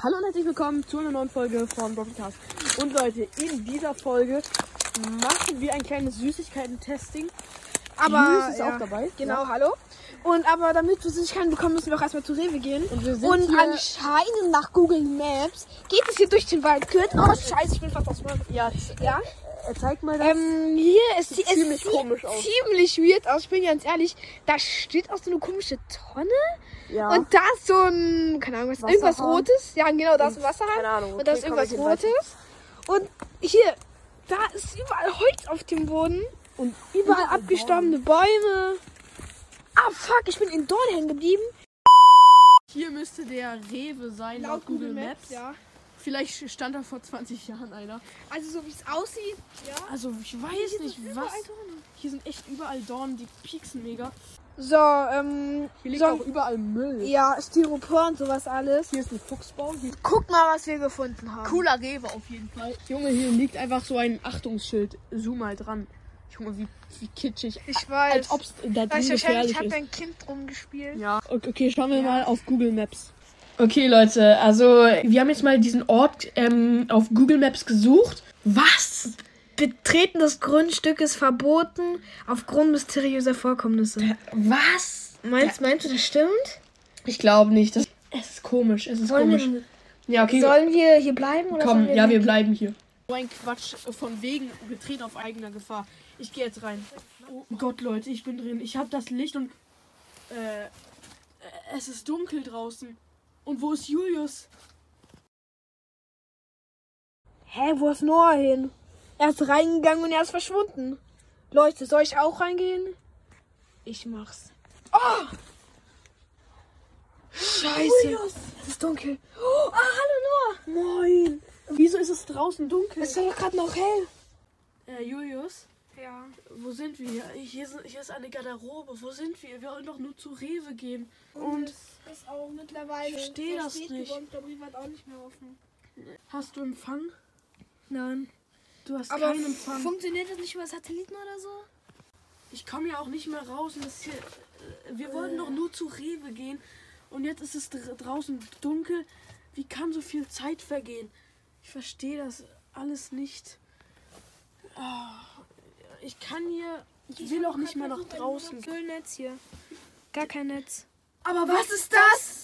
Hallo und herzlich willkommen zu einer neuen Folge von Broadcast. Und Leute, in dieser Folge machen wir ein kleines Süßigkeiten-Testing. Aber ist ja, auch dabei. Genau, hallo. Und aber damit wir Süßigkeiten bekommen, müssen wir auch erstmal zu Rewe gehen. Und wir sind Und anscheinend nach Google Maps geht es hier durch den Wald. Kürz. Oh scheiße, ich bin fast aus meinem. Ja, Ja. äh, zeig mal das. Ähm, hier ist Sieht es ziemlich sieht komisch aus. ziemlich weird aus. Ich bin ganz ehrlich, da steht auch so eine komische Tonne. ja. Und da ist so ein, keine Ahnung, was, irgendwas. Rotes. Ja, genau, da ist ein Wasserhahn. keine Ahnung, Und da ist okay, irgendwas Rotes. Und hier, da ist überall Holz auf dem Boden. Und Überall abgestorbene Bäume. Ah, fuck, ich bin in Dorn hängen geblieben. Hier müsste der Rewe sein, laut, Google, Maps. ja. Vielleicht stand da vor 20 Jahren einer. Also so wie es aussieht, ja. Also ich weiß nicht, was. Hier sind echt überall Dornen, die pieksen mega. So, ähm, Hier liegt so, auch überall Müll. ja, Styropor und sowas alles. Hier ist ein Fuchsbau. Hier Guck mal, was wir gefunden haben. Cooler Rewe auf jeden Fall. Junge, hier liegt einfach so ein Achtungsschild. Zoom mal dran. Junge, wie, wie kitschig. Ich weiß. Als ob es da drin gefährlich hat ist. ein Kind rumgespielt. Ja. Okay, okay, schauen wir Ja. mal auf Google Maps. Okay, Leute, also wir haben jetzt mal diesen Ort ähm, auf Google Maps gesucht. Was? Betreten des Grundstückes verboten aufgrund mysteriöser Vorkommnisse. Was? Meinst, meinst du, das stimmt? Ich glaube nicht. Das, es ist komisch. Es ist Sollen komisch. wir, Ja, okay. sollen wir hier bleiben oder Komm, sollen ja, wir bleiben hier. So ein Quatsch von wegen betreten auf eigener Gefahr. Ich gehe jetzt rein. Oh Gott, Leute, ich bin drin. Ich habe das Licht und äh, es ist dunkel draußen. Und wo ist Julius? Hä, wo ist Noah hin? Er ist reingegangen und er ist verschwunden. Leute, soll ich auch reingehen? Ich mach's. Oh! Scheiße. Es ist dunkel. Oh, ah, hallo Noah. Moin. Wieso ist es draußen dunkel? Es ist doch gerade noch hell. Äh, Julius, Ja. wo sind wir? Hier, sind, hier ist eine Garderobe. Wo sind wir? Wir wollen doch nur zu Rewe gehen. Und es ist auch mittlerweile. Ich verstehe das nicht. geworden. Der Brief hat auch nicht mehr offen. hast du Empfang? Nein. Du hast Aber keinen Empfang. funktioniert das nicht über Satelliten oder so? Ich komme ja auch nicht mehr raus. Und das hier, äh, wir wollten doch nur zu Rewe gehen. Und jetzt ist es dr draußen dunkel. Wie kann so viel Zeit vergehen? Ich verstehe das alles nicht. Ah, ich kann hier. Ich will auch nicht mehr nach draußen. Netz hier. Gar kein Netz. Aber was ist das?